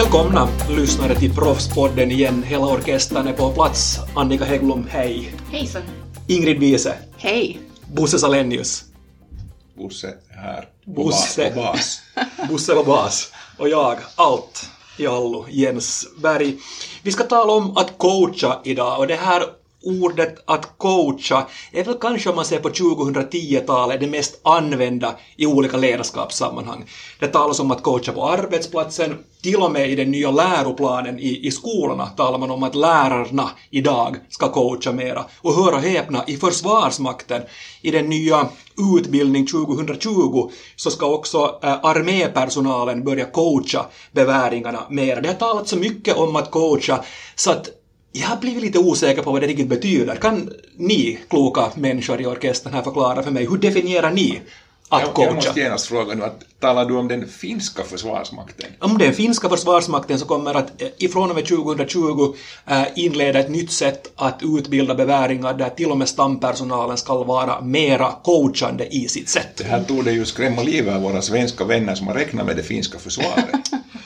Välkomna lyssnare till Proffspodden igen. Hela orkestern är på plats. Annika Hägglum, hej. Hejsan. Ingrid Wiese. Hej. Bosse Salenius. Bosse här. Bosse. På bas. Bosse och bas. Och jag, allt i allo, Jens Berg. Vi ska tala om att coacha idag och det här ordet att coacha är väl kanske om man ser på 2010-talet det mest använda i olika ledarskapssammanhang. Det talas om att coacha på arbetsplatsen, till och med i den nya läroplanen i, i skolorna talar man om att lärarna idag ska coacha mera. Och höra och häpna, i Försvarsmakten, i den nya utbildning 2020, så ska också äh, armépersonalen börja coacha beväringarna mera. Det har talats så mycket om att coacha så att jag har blivit lite osäker på vad det riktigt betyder. Kan ni, kloka människor i orkestern här förklara för mig, hur definierar ni att jag, coacha? jag måste genast fråga nu, att, talar du om den finska försvarsmakten? Om den finska försvarsmakten så kommer att eh, ifrån och med 2020 äh, inleda ett nytt sätt att utbilda beväringar där till och med stampersonalen ska vara mera coachande i sitt sätt. Det här tog det ju skrämma livet av våra svenska vänner som har räknat med det finska försvaret.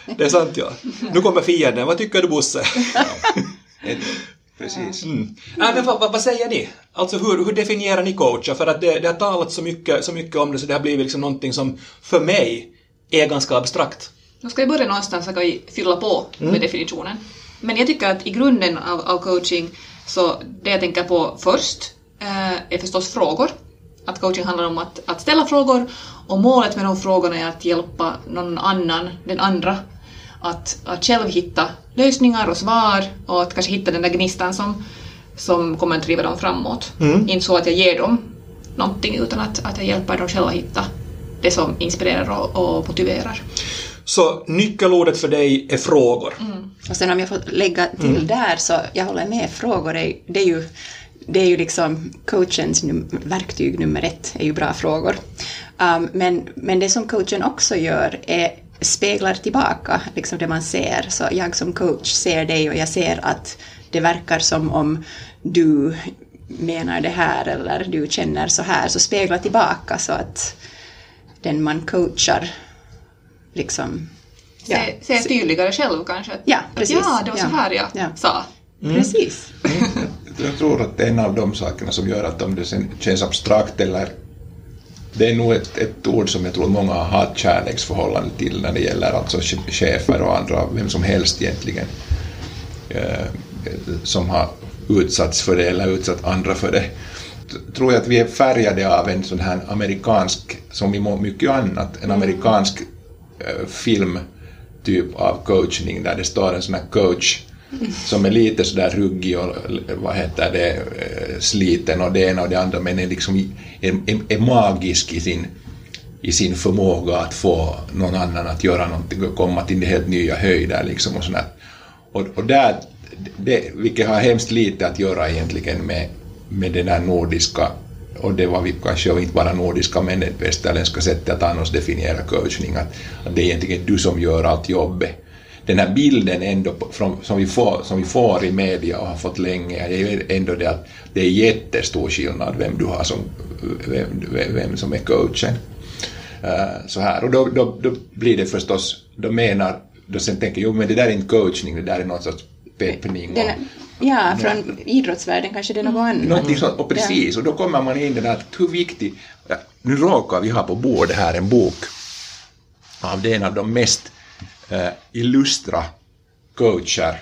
Det är sant ja. Nu kommer fienden. Vad tycker du Bosse? Ett- Precis. Mm. Äh, men vad, vad, vad säger ni? Alltså hur, hur definierar ni coacha? För att det, det har talats så mycket, så mycket om det så det har blivit liksom någonting som för mig är ganska abstrakt. Nu ska vi börja någonstans så kan vi fylla på Mm. med definitionen. Men jag tycker att i grunden av, av coaching så det jag tänker på först eh, är förstås frågor. Att coaching handlar om att, att ställa frågor och målet med de frågorna är att hjälpa någon annan, den andra, att, att själv hitta lösningar och svar och att kanske hitta den där gnistan som, som kommer att driva dem framåt. Mm. Inte så att jag ger dem någonting utan att, att jag hjälper dem själva hitta det som inspirerar och, och motiverar. Så nyckelordet för dig är frågor. Och sen om jag får lägga till där så jag håller med, frågor är, det är ju det är ju liksom coachens num- verktyg nummer ett, är ju bra frågor. Um, men, men det som coachen också gör är speglar tillbaka liksom det man ser. Så jag som coach ser dig och jag ser att det verkar som om du menar det här eller du känner så här, så spegla tillbaka så att den man coachar liksom... ja, Se, se tydligare själv kanske. Ja, precis. ja, det var så här jag Ja. sa. Precis. Jag tror att det är en av de sakerna som gör att om det sen känns abstrakt eller det är nog ett, ett ord som jag tror många har hat-kärleksförhållande till när det gäller alltså che- chefer och andra, vem som helst egentligen, eh, som har utsatts för det eller utsatt andra för det. Tror jag att vi är färgade av en sån här amerikansk, som i mycket annat, en amerikansk eh, filmtyp av coachning där det står en sån här coach som är lite sådär ruggig och vad heter det, sliten och det ena och det andra men är liksom är, är, är magisk i sin, i sin förmåga att få någon annan att göra någonting och komma till helt nya höjder liksom och sådär. Och, och där, det, vilket har hemskt lite att göra egentligen med, med det där nordiska och det var vi kanske inte bara nordiska men det västerländska sättet att annars definiera coachning att, att det är egentligen du som gör allt jobbet den här bilden ändå från, som, vi får, som vi får i media och har fått länge är ju ändå det att det är jättestor skillnad vem du har som, vem, vem, som är coachen. Eh, så här. Och då, då, då blir det förstås, då menar, då sen tänker jag, jo men det där är inte coachning, det där är någon sorts peppning. och- Den, ja, från idrottsvärlden kanske det är något annat. Någonting sånt, och precis, och då kommer man in i det där att hur viktigt... Ja, nu råkar vi ha på bordet här en bok av det en av de mest eh, illustra coacher,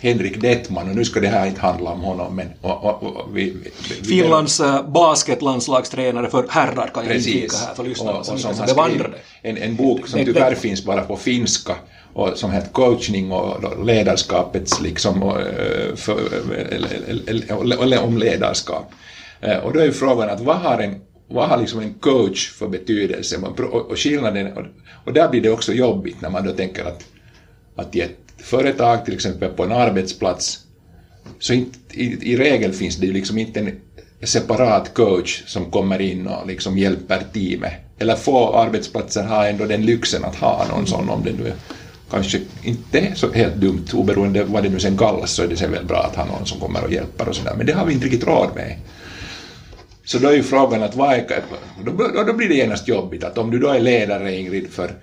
Henrik Detman, och nu ska det här inte handla om honom, men... Och, och, och, vi, vi, Finlands äh, basketlandslagstränare för herrar kan jag inflika här för lyssnarna som och inte som skrivit bevandrade. en, en bok som tyvärr finns bara på finska och som heter Coachning och ledarskapets liksom, och, eh, för, eller, eller, eller, eller om ledarskap. Eh, Och då är ju frågan att vad har en, vad har liksom en coach för betydelse? Man Och, och skillnaden, och, och där blir det också jobbigt när man då tänker att, att i ett företag, till exempel på en arbetsplats, så inte, i, i regel finns det ju liksom inte en separat coach som kommer in och liksom hjälper teamet. Eller få arbetsplatser har ändå den lyxen att ha någon sån om det nu är kanske inte är så helt dumt, oberoende vad det nu sen kallas så är det sen väl bra att ha någon som kommer och hjälper och sådär, men det har vi inte riktigt råd med. Så då är ju frågan att vad är, då, då, blir det genast jobbigt att om du då är ledare Ingrid för,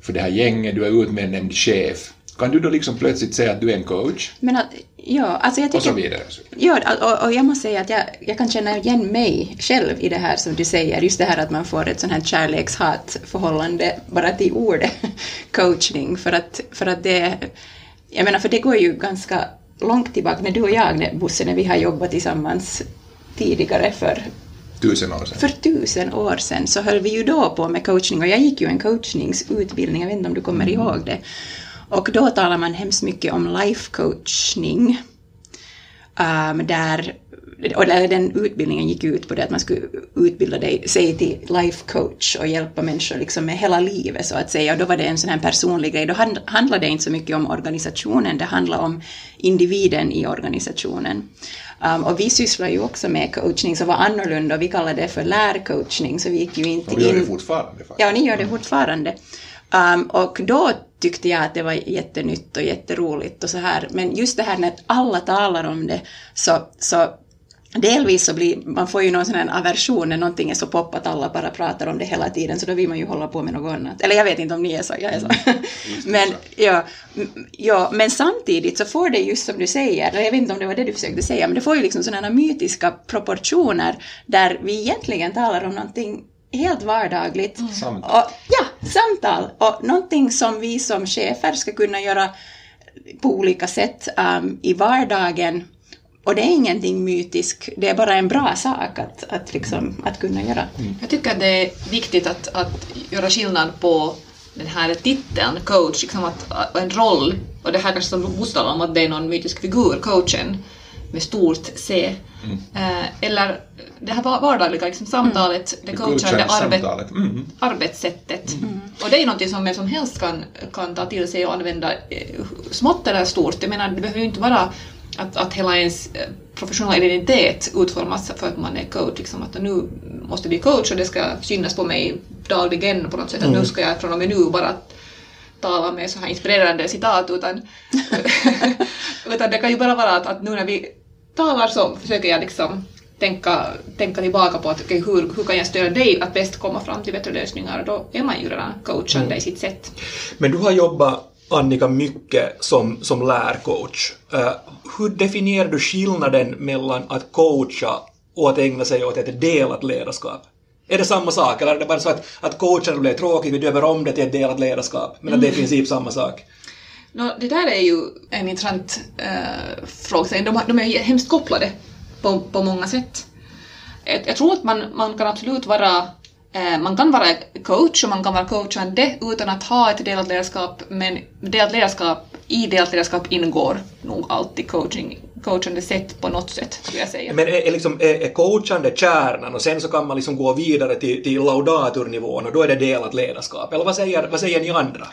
för det här gänget, du är utnämnd chef, kan du då liksom plötsligt säga att du är en coach? Men att, ja, alltså jag Och så tycker... vidare. Ja, och, och jag måste säga att jag, jag kan känna igen mig själv i det här som du säger, just det här att man får ett sånt här kärleks-hat-förhållande bara till ordet coachning, för att, för att det, jag menar, för det går ju ganska långt tillbaka, när du och jag, Bosse, när vi har jobbat tillsammans tidigare för Tusen år sedan. för tusen år sedan så höll vi ju då på med coachning och jag gick ju en coachningsutbildning, jag vet inte om du kommer ihåg det. Och då talar man hemskt mycket om life coachning. Um, där, och där den utbildningen gick ut på det att man skulle utbilda dig, sig till life coach och hjälpa människor liksom med hela livet så att säga. Och då var det en sån här personlig grej. Då hand, handlade det inte så mycket om organisationen, det handlade om individen i organisationen. Um, och vi sysslar ju också med coachning som var annorlunda vi kallade det för lärcoachning så vi gick ju inte Och vi gör det fortfarande faktiskt. Ja, ni gör det fortfarande. Um, och då tyckte jag att det var jättenytt och jätteroligt och så här. Men just det här när alla talar om det så, så delvis så blir man får ju någon sån här aversion när någonting är så pop att alla bara pratar om det hela tiden så då vill man ju hålla på med något annat. Eller jag vet inte om ni är så, jag är så. men, ja, ja, men samtidigt så får det just som du säger, eller jag vet inte om det var det du försökte säga, men det får ju liksom sådana mytiska proportioner där vi egentligen talar om någonting helt vardagligt. Samtal. Och, ja, samtal. Och någonting som vi som chefer ska kunna göra på olika sätt um, i vardagen. Och det är ingenting mytiskt, det är bara en bra sak att, att, liksom, att kunna göra. Jag tycker att det är viktigt att, att göra skillnad på den här titeln, coach, liksom att, en roll, och det här kanske som Bosse om att det är någon mytisk figur, coachen, med stort C. Eh, eller det här vardagliga liksom, samtalet, det coachande arbet, samtalet. Mm. arbetssättet. Och det är något som vem som helst kan, kan ta till sig och använda eh, smått eller stort. Jag menar, det behöver ju inte vara att, att hela ens eh, professionella identitet utformas för att man är coach. Liksom att nu måste bli coach och det ska synas på mig dagligen på något sätt. Att nu ska jag från och med nu bara tala med så här inspirerande citat utan, utan det kan ju bara vara att, att nu när vi talar så försöker jag liksom tänka, tänka tillbaka på att okej, hur, hur kan jag stödja dig att bäst komma fram till bättre lösningar och då är man ju redan coachande i sitt sätt. Men du har jobbat, Annika, mycket som, som lärcoach. Eh, hur definierar du skillnaden mellan att coacha och att ägna sig åt ett delat ledarskap? Är det samma sak, eller är det bara så att, att coachande blir tråkigt, vi döper om det till ett delat ledarskap, men att det är i princip samma sak? Nå, det där är ju en intressant uh, frågeställning. De, de är ju hemskt kopplade på, på många sätt. Jag, jag tror att man, man kan absolut vara man kan vara coach och man kan vara coachande utan att ha ett delat ledarskap, men delat ledarskap, i delat ledarskap ingår nog alltid coaching, coachande sätt på något sätt, skulle jag säga. Men är, är, liksom, är, är coachande kärnan och sen så kan man liksom gå vidare till, till laudaturnivån och då är det delat ledarskap? Eller vad säger, vad säger ni andra?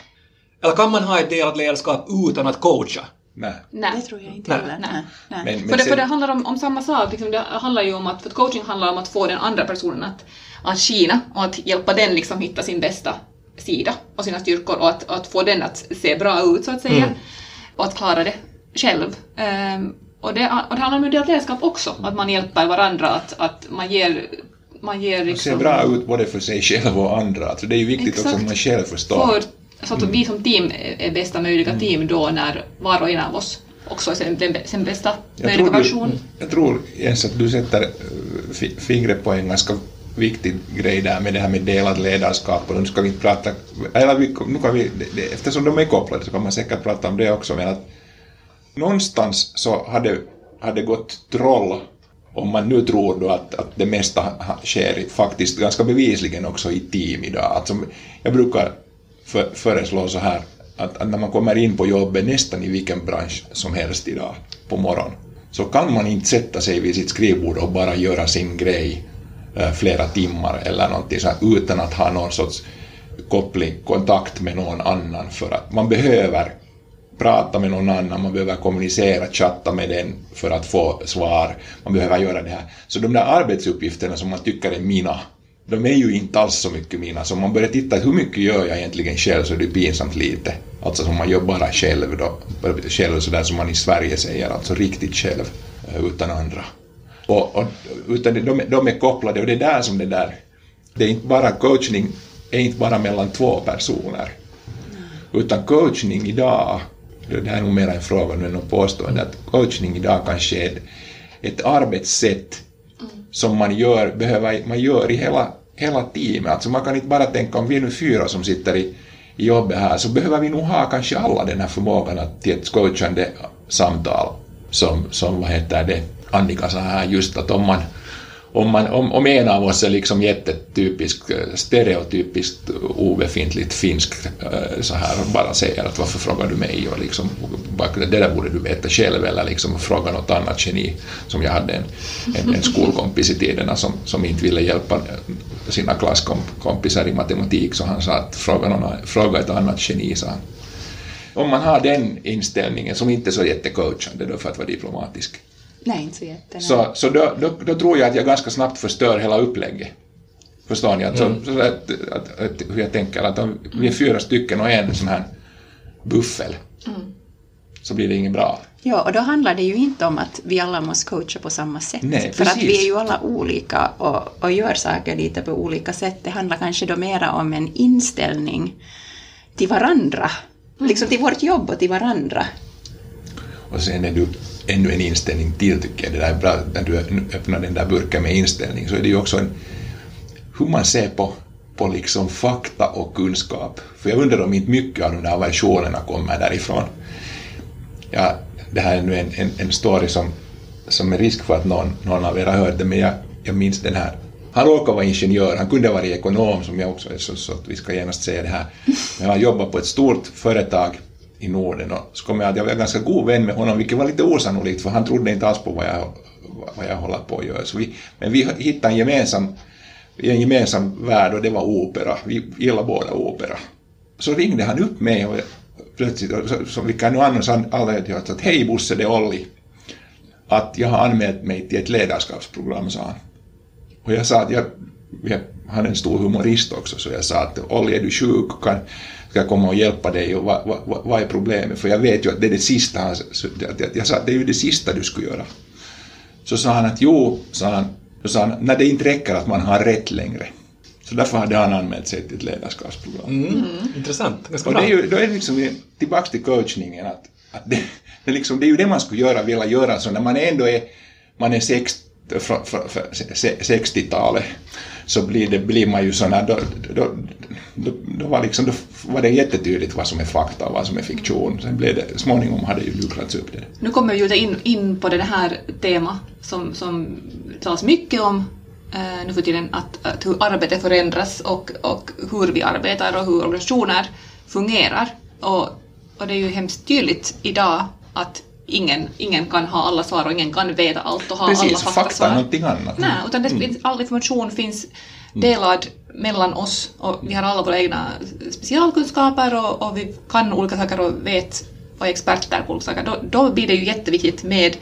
Eller kan man ha ett delat ledarskap utan att coacha? Nej. Nej. Det tror jag inte Nej. heller. Nej. Nej. Nej. Men, För det, för det sen, handlar om, om samma sak, liksom, det handlar ju om att, för att coaching handlar om att få den andra personen att, att skina och att hjälpa den liksom hitta sin bästa sida och sina styrkor och att, att få den att se bra ut så att säga Mm. och att klara det själv. Ehm, och, det, och det handlar om ledarskap också, att man hjälper varandra, att, att man ger, man ger liksom... ser bra ut både för sig själv och andra. Alltså det är ju viktigt också Exakt. att man själv förstår. för, så att vi som team är bästa möjliga team då när var och en av oss också är den, sin bästa Jag möjliga tror, version. du, jag tror Jens att du sätter fi- fingret på en ganska viktig grej där med det här med delat ledarskap och nu ska vi inte prata, eller vi, nu kan vi, det, eftersom de är kopplade så kan man säkert prata om det också men att någonstans så hade hade gått troll om man nu tror då att, att det mesta sker faktiskt ganska bevisligen också i team idag. Alltså, jag brukar för, föreslå så här att, att när man kommer in på jobbet nästan i vilken bransch som helst idag på morgonen så kan man inte sätta sig vid sitt skrivbord och bara göra sin grej Eh, flera timmar eller någonting sånt utan att ha någon sorts koppling, kontakt med någon annan för att man behöver prata med någon annan, man behöver kommunicera, chatta med den för att få svar, man behöver göra det här. Så de där arbetsuppgifterna som man tycker är mina, de är ju inte alls så mycket mina. Så om man börjar titta hur mycket gör jag egentligen själv så är det pinsamt lite. Alltså som man gör bara själv då, själv sådär som man i Sverige säger, alltså riktigt själv, eh, utan andra. Och, och, utan de, de är kopplade och det är där som det där, det är inte bara coachning, är inte bara mellan två personer. Utan coachning idag det här är nog mer en fråga än något påstående, att coachning idag kanske är ett, ett arbetssätt som man gör, behöver, man gör i hela, hela teamet. Alltså man kan inte bara tänka om vi är nu fyra som sitter i, i jobbet här så behöver vi nog ha kanske alla den här förmågan att, till ett coachande samtal som, som vad heter det, Annika sa här just att om man om, man, om, om en av oss är liksom jättetypisk, stereotypiskt obefintligt finsk äh, så här och bara säger att varför frågar du mig och liksom, det där borde du veta själv eller liksom fråga något annat geni som jag hade en, en, en skolkompis i tiderna som, som inte ville hjälpa sina klasskompisar i matematik så han sa att fråga, någon, fråga ett annat geni sa han. Om man har den inställningen som inte är så jättecoachande då för att vara diplomatisk Nej, inte så jätte. så, så då, då, då, tror jag att jag ganska snabbt förstör hela upplägget. Förstår ni? Att, mm. så, så att, att, att, hur jag tänker, att om vi är fyra stycken och en sån här buffel, mm. så blir det inget bra. Ja, och då handlar det ju inte om att vi alla måste coacha på samma sätt. Nej, för att vi är ju alla olika och, och gör saker lite på olika sätt. Det handlar kanske då mera om en inställning till varandra. Mm. Liksom till vårt jobb och till varandra. Och sen är du ännu en inställning till tycker jag. Det där är bra, när du öppnar den där burken med inställning så är det ju också en, hur man ser på, på liksom fakta och kunskap. För jag undrar om inte mycket av de där versionerna kommer därifrån. Ja, det här är nu en, en, en story som, som är risk för att någon, någon av er har hört det, men jag, jag minns den här han råkade vara ingenjör, han kunde ha varit ekonom som jag också är, så, så vi ska genast säga det här. Men han jobbade på ett stort företag i Norden och så kom jag att jag var ganska god vän med honom, vilket var lite osannolikt för han trodde inte alls på vad jag, vad jag håller på att göra. Så vi, men vi hittade en gemensam, en gemensam värld och det var opera. Vi gillade båda opera. Så ringde han upp mig och plötsligt, som vilka vi kan nu annars alla göra att hej Bosse, det är Olli. Att jag har anmält mig till ett ledarskapsprogram, sa han. Och jag sa att jag, jag han är en stor humorist också, så jag sa att Olli, är du sjuk? Kan, ska komma och hjälpa dig och vad, vad, vad är problemet? För jag vet ju att det är det sista, han, jag sa att det är ju det sista du skulle göra. Så sa han att jo, sa han, så sa han, när det inte räcker att man har rätt längre. Så därför hade han anmält sig till ett ledarskapsprogram. Mm. Mm. Intressant, ganska och det är ju, då är det liksom tillbaka till coachningen, att, att det, det, liksom, det är ju det man skulle göra, vilja göra, så när man ändå är, man är 60-talet, så blir, det, blir man ju sån här, då, då, då, då, var liksom, då var det jättetydligt vad som är fakta och vad som är fiktion. Sen blev det, småningom hade ju luckrats upp det. Nu kommer vi ju in, in på det här temat som, som talas mycket om eh, nu för tiden, att, att hur arbetet förändras och, och hur vi arbetar och hur organisationer fungerar. Och, och det är ju hemskt tydligt idag att ingen, ingen kan ha alla svar och ingen kan veta allt och ha Precis, alla faktasvar. fakta är någonting annat. Nej, utan det finns, all information finns delad mellan oss och vi har alla våra egna specialkunskaper och, och vi kan olika saker och vet och är experter på olika saker. Då, då blir det ju jätteviktigt med,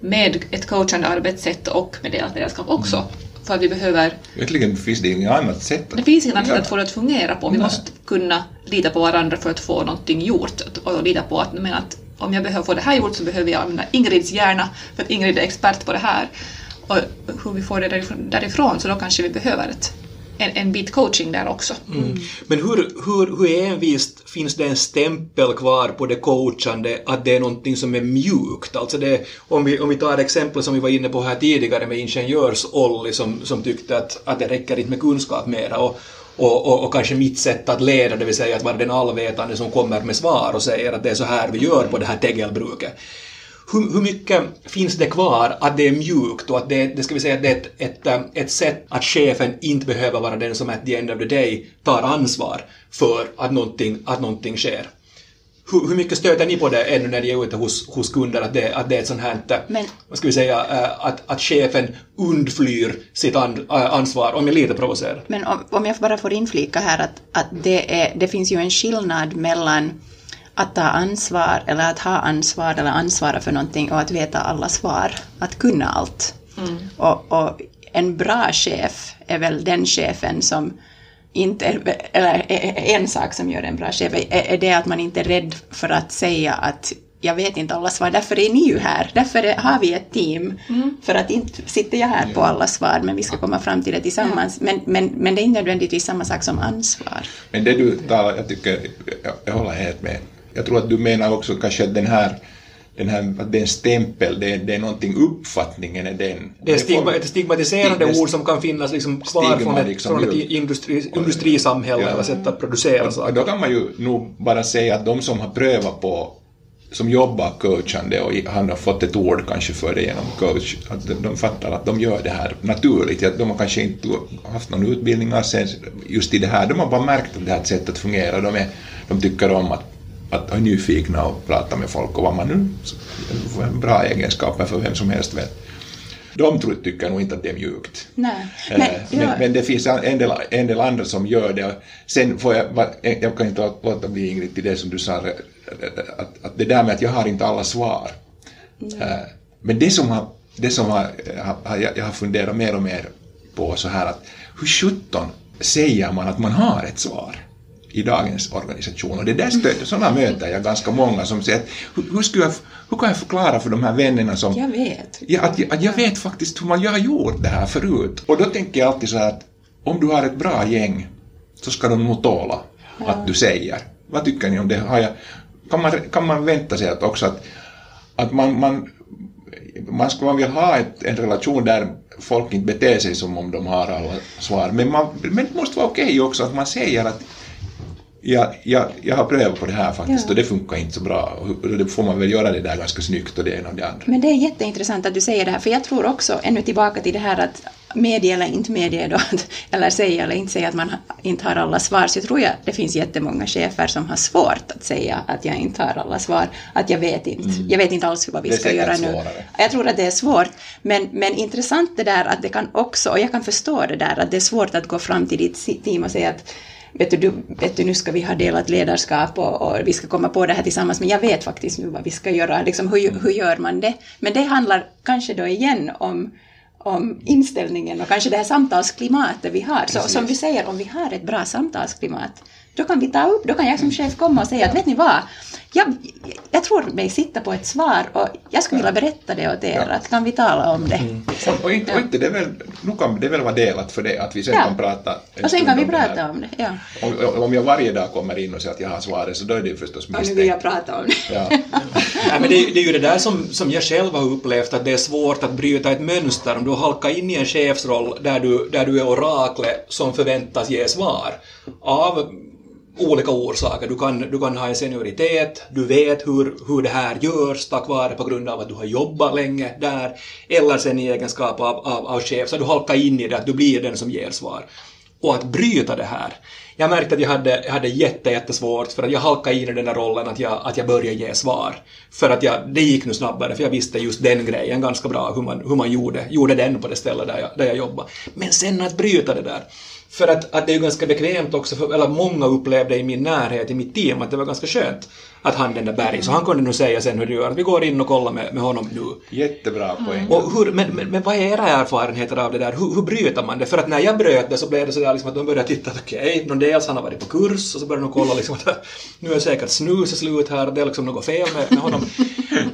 med ett coachande arbetssätt och med delat ledarskap också. Mm. För att vi behöver... Egentligen finns det inget annat sätt att... Det finns inget annat sätt att få det att fungera på. Vi Nej. måste kunna lita på varandra för att få någonting gjort och lita på att, men att om jag behöver få det här gjort så behöver jag använda Ingrids hjärna för att Ingrid är expert på det här. Och hur vi får det därifrån, så då kanske vi behöver ett, en, en bit coaching där också. Mm. Men hur, hur, hur envist finns det en stämpel kvar på det coachande att det är någonting som är mjukt? Alltså det, om, vi, om vi tar exempel som vi var inne på här tidigare med ingenjörs-Olli som, som tyckte att, att det räcker inte med kunskap mera och, och, och, och, kanske mitt sätt att leda, det vill säga att vara den allvetande som kommer med svar och säger att det är så här vi gör på det här tegelbruket. Hur, hur mycket finns det kvar att det är mjukt och att det, det ska vi säga det är ett, ett, eh, ett sätt att chefen inte behöver vara den som at the end of the day tar ansvar för att någonting, att någonting sker? Hur, hur mycket stöter ni på det ännu när ni är ute hos, hos kunder, att det, att det är ett sånt här, Men, vad ska vi säga, eh, att, att chefen undflyr sitt an, eh, ansvar, om jag lite provocerar? Men om, om jag bara får inflika här att, att det, är, det finns ju en skillnad mellan att ta ansvar eller att ha ansvar eller ansvara för någonting och att veta alla svar, att kunna allt. Mm. Och, och en bra chef är väl den chefen som inte, eller en sak som gör en bra chef är, det att man inte är rädd för att säga att jag vet inte alla svar, därför är ni ju här, därför har vi ett team, mm. för att inte sitter jag här på alla svar, men vi ska komma fram till det tillsammans. Men, men, men det är inte nödvändigtvis samma sak som ansvar. Men det du talar, jag tycker, jag, jag håller helt med. jag tror att du menar också kanske att den här den här, att det är en stämpel, det är, det är någonting, uppfattningen är den. Det är stigma, ett stigmatiserande det- ord som kan finnas liksom kvar från ett, liksom, från ett industri, industrisamhälle Ja. eller sätt att producera Och saker. då kan man ju nog bara säga att de som har prövat på som jobbar coachande och han har fått ett ord kanske för det genom coach, att de, de fattar att de gör det här naturligt. Att de har kanske inte haft någon utbildning alls just i det här. De har bara märkt att det här sättet fungerar. De, är, de tycker om att, att vara nyfikna och prata med folk och vad man nu... Bra egenskaper för vem som helst vet. De tror, tycker nog inte att det är mjukt. Nej. Men, Men, men, ja, men det finns en del, en del andra som gör det. Sen får jag, jag kan inte låta bli Ingrid till det som du sa, att, att det där med att jag har inte alla svar. Eh, Men det som, har, det som har, har, jag, jag har funderat mer och mer på så här att hur sjutton säger man att man har ett svar i dagens organisation? Och det där stöd, sådana möter jag ganska många som säger att hur, hur, skulle jag, hur kan jag förklara för de här vännerna som jag vet. Ja, att, jag- att jag vet faktiskt hur man jag har gjort det här förut. Och då tänker jag alltid så här att om du har ett bra gäng så ska de nog tåla att du säger. Vad tycker ni om det? Har jag, kan, man, kan man vänta sig att också att, att man, man, man man vill ha ett, en relation där folk inte beter sig som om de har alla svar. Men, man, men det måste vara okej också att man säger att jag, jag, jag har prövat på det här faktiskt Ja. och det funkar inte så bra. Och då får man väl göra det där ganska snyggt och det ena och det andra. Men det är jätteintressant att du säger det här, för jag tror också, ännu tillbaka till det här att medie eller inte medie då, att- eller säga eller inte säga att man inte har alla svar, så jag tror jag det finns jättemånga chefer som har svårt att säga att jag inte har alla svar, att jag vet inte, jag vet inte alls vad vi Mm. Ska göra nu. svårare. Jag tror att det är svårt, men, men intressant det där att det kan också, och jag kan förstå det där, att det är svårt att gå fram till ditt team och säga att Vet du, du, vet du, nu ska vi ha delat ledarskap och, och vi ska komma på det här tillsammans, men jag vet faktiskt nu vad vi ska göra. Liksom, hur, hur gör man det? Men det handlar kanske då igen om, om inställningen och kanske det här samtalsklimatet vi har. Så, som du säger, om vi har ett bra samtalsklimat, då kan vi ta upp, då kan jag som chef komma och säga att vet ni vad, jag, jag tror mig sitta på ett svar och jag skulle vilja berätta det åt er, Ja. att kan vi tala om det? Och, och inte, och inte det är väl, nu kan det väl vara delat för det, att vi sen Ja. kan prata Och sen kan vi om prata om det. Ja. Om, om jag varje dag kommer in och säger att jag har svaret så då är det ju förstås Och nu vill jag misstänkt. prata om det. Ja. Nej, men det, är- det är ju det där som, som jag själv har upplevt, att det är svårt att bryta ett mönster om du halkar in i en chefsroll där du, där du är oraklet som förväntas ge svar. Av olika orsaker. Du kan, du kan ha en senioritet, du vet hur, hur det här görs tack vare på grund av att du har jobbat länge där, eller sen i egenskap av, av, av chef, så du halkar in i det, att du blir den som ger svar. Och att bryta det här. Jag märkte att jag hade, jag hade jätte, jättesvårt för att jag halkade in i den där rollen att jag, att jag började ge svar. För att jag, det gick nu snabbare för jag visste just den grejen ganska bra hur man, hur man gjorde, gjorde den på det stället där jag, där jag jobbade. Men sen att bryta det där. För att, att det är ju ganska bekvämt också, för, eller många upplevde i min närhet, i mitt team, att det var ganska skönt att han den där Berg, så han kunde nu säga sen hur det gör, att vi går in och kollar med, med honom nu. Jättebra poäng. Och hur, men, men, men vad är era erfarenheter av det där? Hur, hur bryter man det? För att när jag bröt det så blev det sådär liksom att de började titta att okej, okay, dels han har varit på kurs och så började de kolla liksom att nu är säkert snuset slut här, det är liksom något fel med, med honom.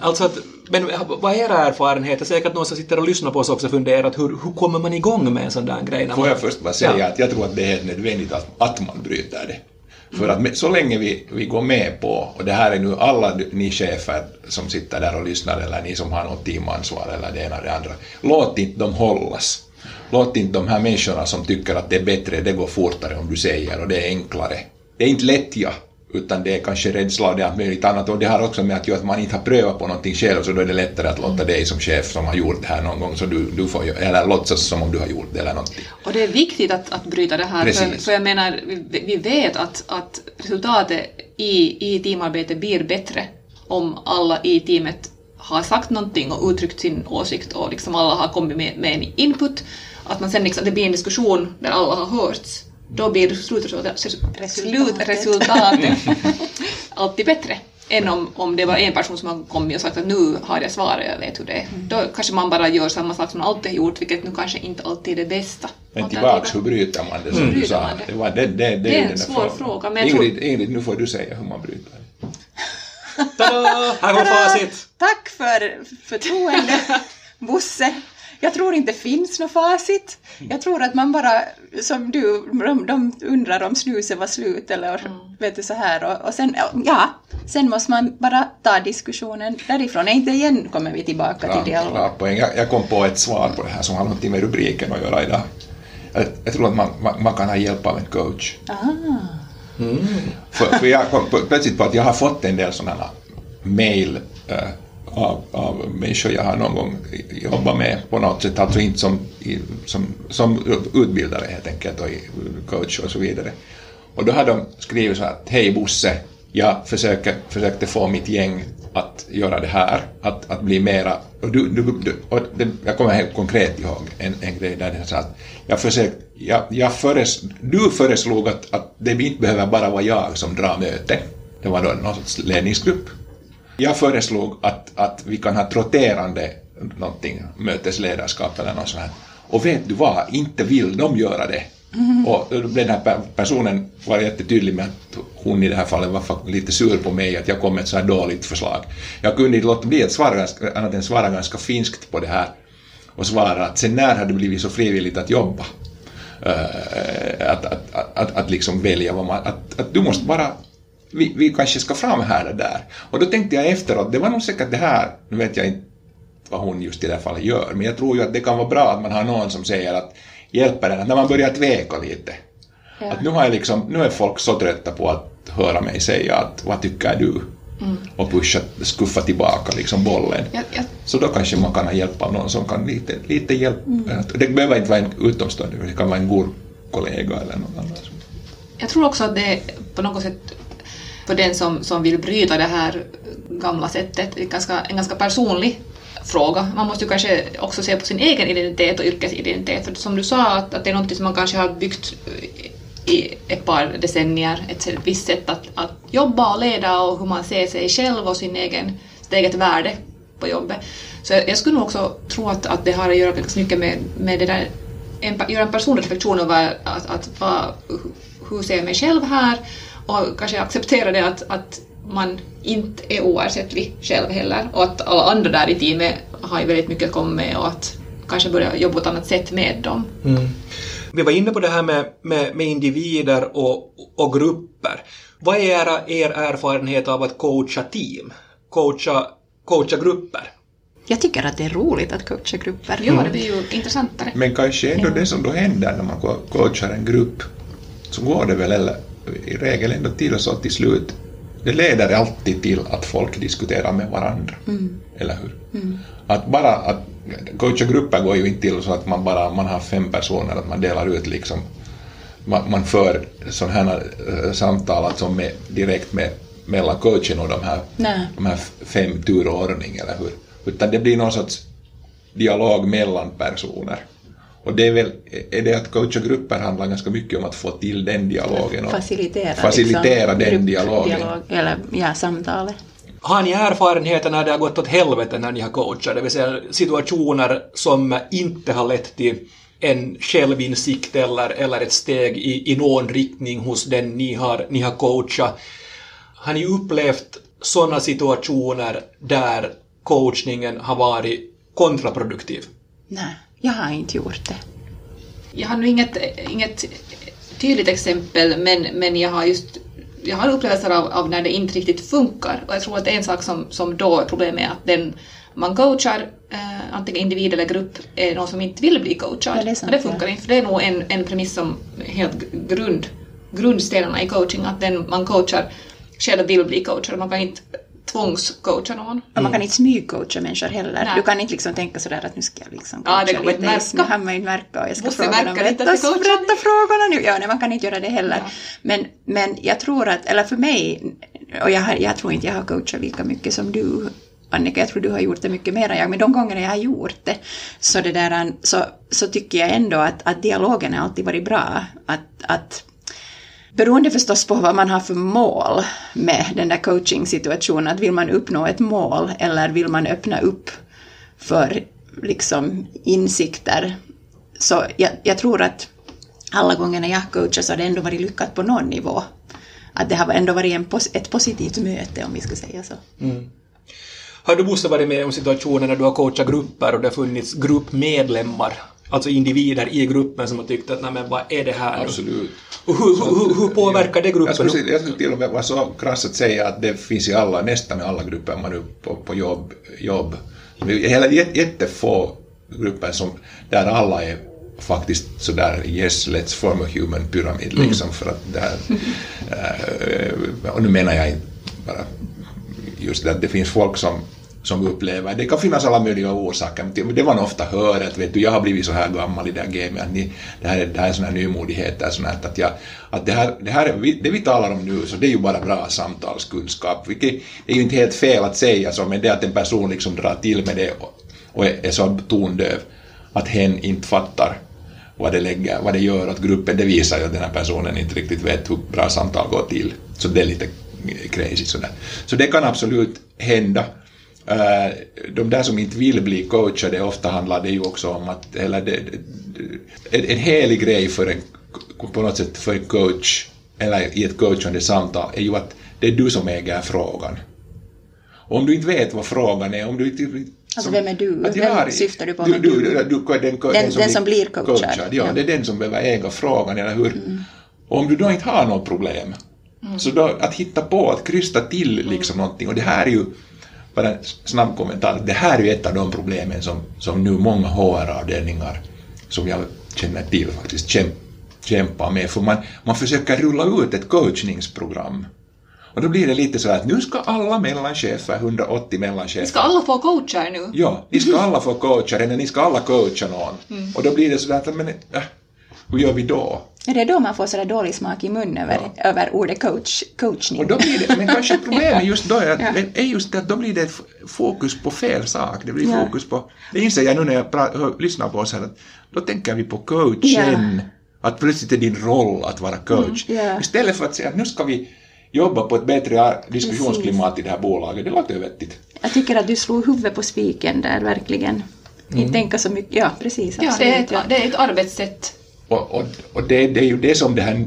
Alltså att, men vad är era erfarenheter? Säkert någon som sitter och lyssnar på oss också funderar att hur, hur kommer man igång med en sån där grej? Får jag först bara säga Ja. att jag tror att det är helt nödvändigt att, att man bryter det. För att så länge vi, vi går med på, och det här är nu alla ni chefer som sitter där och lyssnar eller ni som har något teamansvar eller det ena och det andra, låt inte dem hållas. Låt inte de här människorna som tycker att det är bättre, det går fortare om du säger och det är enklare. Det är inte lätt ja, utan det är kanske rädsla och det är allt möjligt annat och det har också med att göra att man inte har prövat på någonting själv så då är det lättare att låta dig som chef som har gjort det här någon gång så du, du får, eller låtsas som om du har gjort det eller någonting. Och det är viktigt att, att bryta det här, för, för jag menar, vi, vi vet att, att resultatet i, i teamarbete blir bättre om alla i teamet har sagt någonting och uttryckt sin åsikt och liksom alla har kommit med, med en input. Att man sen liksom, det blir en diskussion där alla har hörts. Då blir slutresultatet, slutresultatet alltid bättre än om, om det var en person som har kommit och sagt att nu har jag svaret, jag vet hur det är. Då kanske man bara gör samma sak som man alltid har gjort, vilket nu kanske inte alltid är det bästa. Men tillbaks, hur bryter man det som du bryter sa? det? Var, det, det, det, Det är en svår fråga, men Ingrid, Ingrid, nu får du säga hur man bryter det. Tada! Här kommer facit! Tack för förtroende, Bosse. Jag tror inte det finns något facit. Jag tror att man bara, som du, de, de undrar om snuset var slut eller vet du så här och, och sen, ja, sen måste man bara ta diskussionen därifrån. Inte igen kommer vi tillbaka Bra, till dialog. bra poäng. Jag, jag kom på ett svar på det här som har någonting med rubriken att göra idag. Jag, jag tror att man, man, man kan ha hjälp av en coach. För, för jag kom på- plötsligt på att jag har fått en del sådana mail eh, av, av människor jag har någon gång jobbat med på något sätt, alltså inte som, som, som utbildare helt enkelt och coach och så vidare. Och då har de skrivit så här att hej Bosse, jag försöker, försökte få mitt gäng att göra det här, att, att bli mera... Och du, du, du, och det, jag kommer helt konkret ihåg en, en grej där det sa att jag försökt, jag, jag föres, du föreslog att, att det inte behöver bara vara jag som drar möte. Det var då någon sorts ledningsgrupp. Jag föreslog att, att vi kan ha ett roterande någonting, mötesledarskap eller något sånt här. Och vet du vad, inte vill de göra det. Och den här per- personen var jättetydlig med att hon i det här fallet var lite sur på mig att jag kom med ett så här dåligt förslag. Jag kunde inte låta bli att svara ganska, annat än svara ganska finskt på det här och svara att sen när hade det blivit så frivilligt att jobba? Att, att, att, att, att liksom välja vad man... Att, att du måste bara... Vi, vi kanske ska framhärda där. Och då tänkte jag efteråt, det var nog säkert det här, nu vet jag inte vad hon just i det här fallet gör, men jag tror ju att det kan vara bra att man har någon som säger att hjälper en, att när man börjar tveka lite. Att nu, har jag liksom, nu är folk så trötta på att höra mig säga att vad tycker du? Och pusha, skuffa tillbaka liksom bollen. Jag, jag, Så då kanske man kan ha hjälp av någon som kan lite, lite hjälp. Det behöver inte vara en utomstående, det kan vara en god kollega eller någon annan. jag tror också att det på något sätt för den som, som vill bryta det här gamla sättet är ganska, en ganska personlig fråga. Man måste ju kanske också se på sin egen identitet och yrkesidentitet. För som du sa, att, att det är något som man kanske har byggt i ett par decennier, ett visst sätt att, att jobba och leda och hur man ser sig själv och sin egen, sitt eget värde på jobbet. Så jag, jag skulle nog också tro att, att det har att göra ganska mycket med, med det där, en, göra en personlig reflektion över att, att att hur ser jag mig själv här och kanske acceptera det att, att man inte är oersättlig själv heller och att alla andra där i teamet har ju väldigt mycket att komma med och att kanske börja jobba på ett annat sätt med dem. Vi var inne på det här med, med, med individer och, och grupper. Vad är era, er erfarenhet av att coacha team? Coacha, coacha grupper? Jag tycker att det är roligt att coacha grupper. Ja, det blir ju intressantare. Men kanske ändå det som då händer när man co- coachar en grupp, så går det väl eller, i regel ändå till så till slut, det leder alltid till att folk diskuterar med varandra. Eller hur? Att bara att coacha grupper går ju inte till så att man bara man har fem personer, att man delar ut liksom man, man för sådana här äh, samtal alltså med, direkt med, mellan coachen och de här, Nej. de här fem turordning, eller hur? Utan det blir någon sorts dialog mellan personer. Och det är väl, är det att coacha grupper handlar ganska mycket om att få till den dialogen och Facilitera, facilitera den grupp- dialogen. dialog, eller ja, samtalet. Har ni erfarenheter när det har gått åt helvete när ni har coachat? Det vill säga situationer som inte har lett till en självinsikt eller, eller ett steg i, i någon riktning hos den ni har, ni har coachat. Har ni upplevt sådana situationer där coachningen har varit kontraproduktiv? Nej, jag har inte gjort det. Jag har nu inget, inget tydligt exempel, men, men jag har just jag har upplevelser av, av när det inte riktigt funkar. Och jag tror att en sak som, som då är problemet är att den man coachar, eh, antingen individ eller grupp, är någon som inte vill bli coachad. Ja, det sant, och det funkar ja. inte, för det är nog en, en premiss som helt grund, grundstenarna i coaching, att den man coachar själv vill bli coachad. Man kan inte tvångscoacha någon. Och man kan inte smygcoacha människor heller. Nej. Du kan inte liksom tänka sådär att nu ska jag liksom Ja, det coacha kommer lite. inte Just Nu märka. har man inte märka och jag ska Bosse fråga dem. coachar berätta frågorna nu. Ja, nej, man kan inte göra det heller. Ja. Men, men jag tror att, eller för mig, och jag, har, jag tror inte jag har coachat lika mycket som du Annika, jag tror du har gjort det mycket mer än jag, men de gångerna jag har gjort det så, det där, så, så tycker jag ändå att, att dialogen har alltid varit bra. Att, att Beroende förstås på vad man har för mål med den där coaching-situationen, att vill man uppnå ett mål eller vill man öppna upp för liksom insikter. Så jag, jag tror att alla gånger när jag coachar så har det ändå varit lyckat på någon nivå. Att det har ändå varit en, ett positivt möte om vi ska säga så. Mm. Har du Bosse varit med om situationer när du har coachat grupper och det har funnits gruppmedlemmar, alltså individer i gruppen som har tyckt att nej men vad är det här nu? Absolut. Och hur, hur, hur påverkar det Jag gruppen? skulle, säga- jag skulle till och med vara så krass att säga att det finns i alla, nästan i alla grupper man är på, på jobb. jobb. Hela jät- jättefå grupper som, där alla är faktiskt sådär yes, let's form a human pyramid liksom för att det här, eh, och nu menar jag inte bara just det att det finns folk som som upplever, det kan finnas alla möjliga orsaker, men det man ofta hör att vet du, jag har blivit så här gammal i det här gamet, att ni, det här är, det här är såna här nymodigheter, såna här, att, jag, att det här, det här är, vi- det vi talar om nu, så det är ju bara bra samtalskunskap, vilket det är ju inte helt fel att säga så, men det är att en person liksom drar till med det och, och är, är så tondöv att hen inte fattar vad det, lägger, vad det gör åt gruppen, det visar ju att den här personen inte riktigt vet hur bra samtal går till. Så det är lite crazy sådär. Så det kan absolut hända. Eh, De där som inte vill bli coachade, ofta handlar det ju också om att, eller det, en, en helig grej för en, på något sätt för en coach, eller i ett coachande samtal, är ju att det är du som äger frågan. Och om du inte vet vad frågan är, om du inte... Alltså, vem är du? Vem har- syftar du på du, med du, du? du, du, den, Den- den som blir coachad. Ja, Ja. det är den som behöver äga frågan, eller hur? Och om du då inte har något problem, så då att hitta på, att krysta till liksom någonting, och det här är ju, bara en snabb kommentar, det här är ju ett av de problemen som, som nu många HR-avdelningar, som jag känner till faktiskt, käm, kämpar med, för man, man försöker rulla ut ett coachningsprogram. Och då blir det lite så att nu ska alla mellanchefer, 180 mellanchefer, Ska alla få coacher nu? Ja, ni ska alla få coacher, eller ni ska alla coacha någon. Och då blir det sådär att, men äh, hur gör vi då? Är det då man får sådär dålig smak i munnen över, över ordet coach, coachning? Och då blir det, men kanske problemet just då är, att, Ja. är just det att då blir det fokus på fel sak. Det blir Ja. fokus på, det inser jag nu när jag pra, hör, lyssnar på oss här, att då tänker vi på coachen. Att plötsligt är din roll att vara coach. Mm, ja. Istället för att säga att nu ska vi jobba på ett bättre diskussionsklimat i det här bolaget. Det låter ju vettigt. Jag tycker att du slog huvudet på spiken där, verkligen. Inte tänka så mycket. Ja, precis. Ja, det är, ett, det är ett arbetssätt. Och, och, och det, det är ju det som det här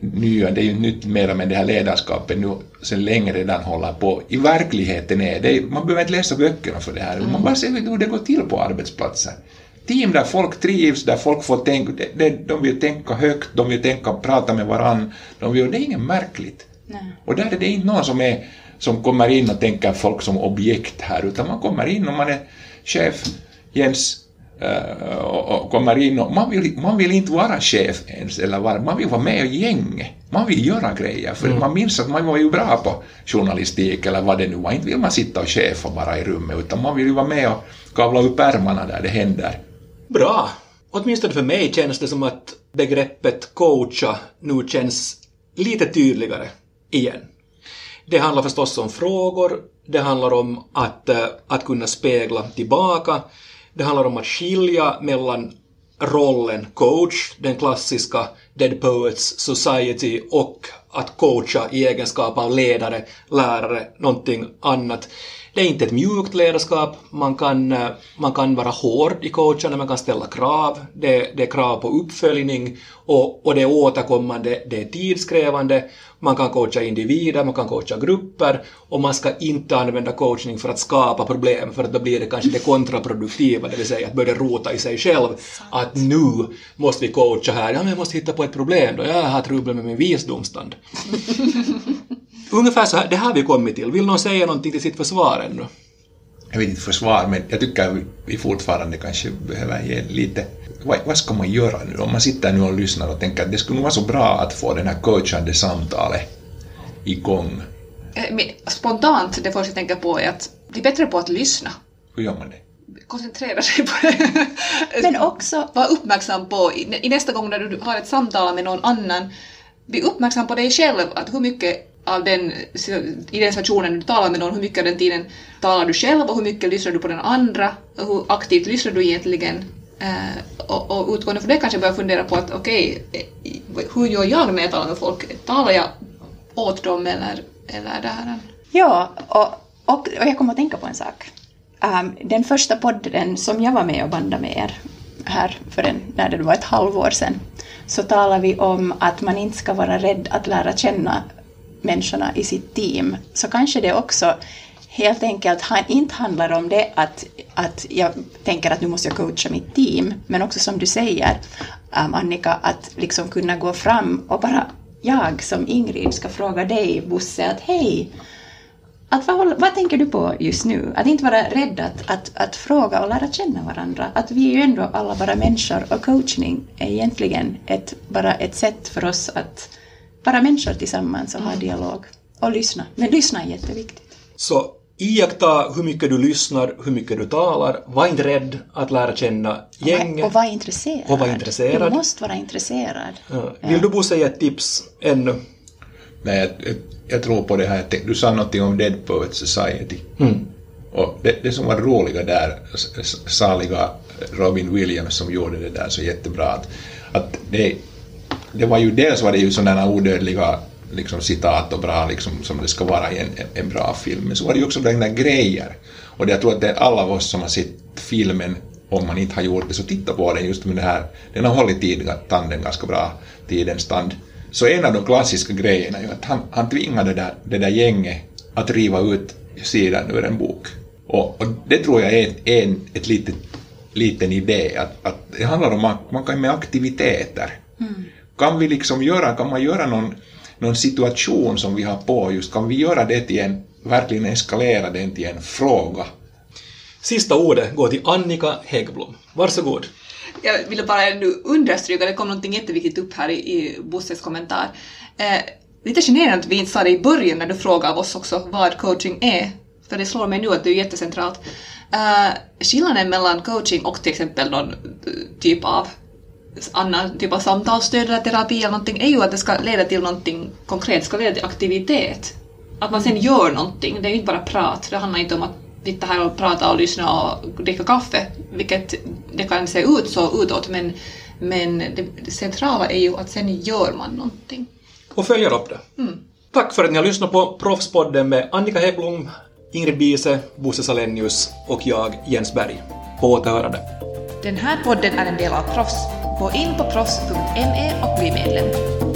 nya, det är ju nytt mera med det här ledarskapet nu sen länge redan håller på. I verkligheten är det, man behöver inte läsa böckerna för det här, man bara ser hur det går till på arbetsplatser. Team där folk trivs, där folk får tänka, de, de, vill tänka högt, de vill tänka prata med varann, de vill, det är inget märkligt. Nej. Och där är det inte någon som, är, som kommer in och tänker folk som objekt här, utan man kommer in och man är chef, Jens, och, och kommer in och man vill, man vill inte vara chef ens, eller vara, man vill vara med i gänget. Man vill göra grejer, för man minns att man var ju bra på journalistik eller vad det nu var. Inte vill man sitta och chefa bara i rummet, utan man vill ju vara med och kavla upp ärmarna där det händer. Bra. Åtminstone för mig känns det som att begreppet coacha nu känns lite tydligare igen. Det handlar förstås om frågor, det handlar om att, eh, att kunna spegla tillbaka, det handlar om att skilja mellan rollen coach, den klassiska Dead Poets Society, och att coacha i egenskap av ledare, lärare, någonting annat. Det är inte ett mjukt ledarskap, man kan, eh, man kan vara hård i coachande, man kan ställa krav, det, det är krav på uppföljning och, och det är återkommande, det är tidskrävande, man kan coacha individer, man kan coacha grupper och man ska inte använda coachning för att skapa problem, för att då blir det kanske det kontraproduktiva, det vill säga att börja rota i sig själv, att nu måste vi coacha här, ja men jag måste hitta på ett problem då, jag har trubbel med min visdomstand. Ungefär så här, det har vi kommit till. Vill någon säga någonting till sitt försvar ännu? jag vet inte försvar, men jag tycker vi- vi fortfarande kanske behöver ge lite... Vad, vad ska man göra nu? Om man sitter nu och lyssnar och tänker att det skulle vara så bra att få den här coachande samtalet igång. Eh, Spontant, det första jag tänker på är att bli bättre på att lyssna. Hur gör man det? Koncentrera sig på det. Men också- Var uppmärksam på, i i nästa gång när du har ett samtal med någon annan, bli uppmärksam på dig själv, att hur mycket av den, i den situationen du talar med någon, hur mycket av den tiden talar du själv och hur mycket lyssnar du på den andra och hur aktivt lyssnar du egentligen. Uh, och, och utgående från det kanske börja fundera på att okej, okay, hur gör jag när jag talar med folk? Talar jag åt dem eller, eller det här? Ja, och, och, och jag kommer att tänka på en sak. Um, den första podden som jag var med och bandade med er här för en, när det var ett halvår sedan, så talade vi om att man inte ska vara rädd att lära känna människorna i sitt team. Så kanske det också helt enkelt han, inte handlar om det att, att jag tänker att nu måste jag coacha mitt team, men också som du säger, um, Annika, att liksom kunna gå fram och bara jag som Ingrid ska fråga dig, Bosse, att hej, att vad, vad tänker du på just nu? Att inte vara rädd att, att, att fråga och lära känna varandra. Att vi är ju ändå alla bara människor och coachning är egentligen ett, bara ett sätt för oss att vara människor tillsammans och ha dialog. Och lyssna. Men lyssna är jätteviktigt. Så iaktta hur mycket du lyssnar, hur mycket du talar. Var inte rädd att lära känna gänget. Och var intresserad. Och var intresserad. Du måste vara intresserad. Ja. Vill du Bosse ge ett tips ännu? Nej, jag, jag, jag tror på det här. Du sa någonting om Dead Poets Society. Mm. Och det, det som var roliga där, saliga Robin Williams som gjorde det där så jättebra, att, att det, det var ju dels var det ju sådana odödliga liksom, citat och bra liksom, som det ska vara i en, en, bra film, men så var det ju också den där grejer. Och det, jag tror att det är alla av oss som har sett filmen, om man inte har gjort det, så titta på den just med det här, den har hållit tid, tanden ganska bra, tidens tand. Så en av de klassiska grejerna är ju att han, han tvingade det där, det där gänget att riva ut sidan ur en bok. Och, och det tror jag är, en, en ett litet, liten idé, att, att det handlar om att man kan med aktiviteter. Mm. Kan vi liksom göra, kan man göra någon, någon situation som vi har på just, kan vi göra det till en, verkligen eskalera den till en fråga? Sista ordet går till Annika Häggblom. Varsågod. Jag ville bara nu understryka, det kom någonting jätteviktigt upp här i, i Bosses kommentar. Eh, lite generande att vi inte sa det i början när du frågade oss också vad coaching är, för det slår mig nu att det är jättecentralt. Eh, skillnaden mellan coaching och till exempel någon eh, typ av annan typ av samtalsstöd eller terapi eller någonting är ju att det ska leda till någonting konkret, det ska leda till aktivitet. Att man sen gör någonting, det är ju inte bara prat, det handlar inte om att sitta här och prata och lyssna och dricka kaffe, vilket det kan se ut så utåt, men, men det, det centrala är ju att sen gör man någonting. Och följer upp det. Tack för att ni har lyssnat på Proffspodden med Annika Häggblom, Ingrid Bise, Bosse Salenius och jag, Jens Berg. På återhörande. Den här podden är en del av Proffs. Gå in på proffs.me och bli medlem.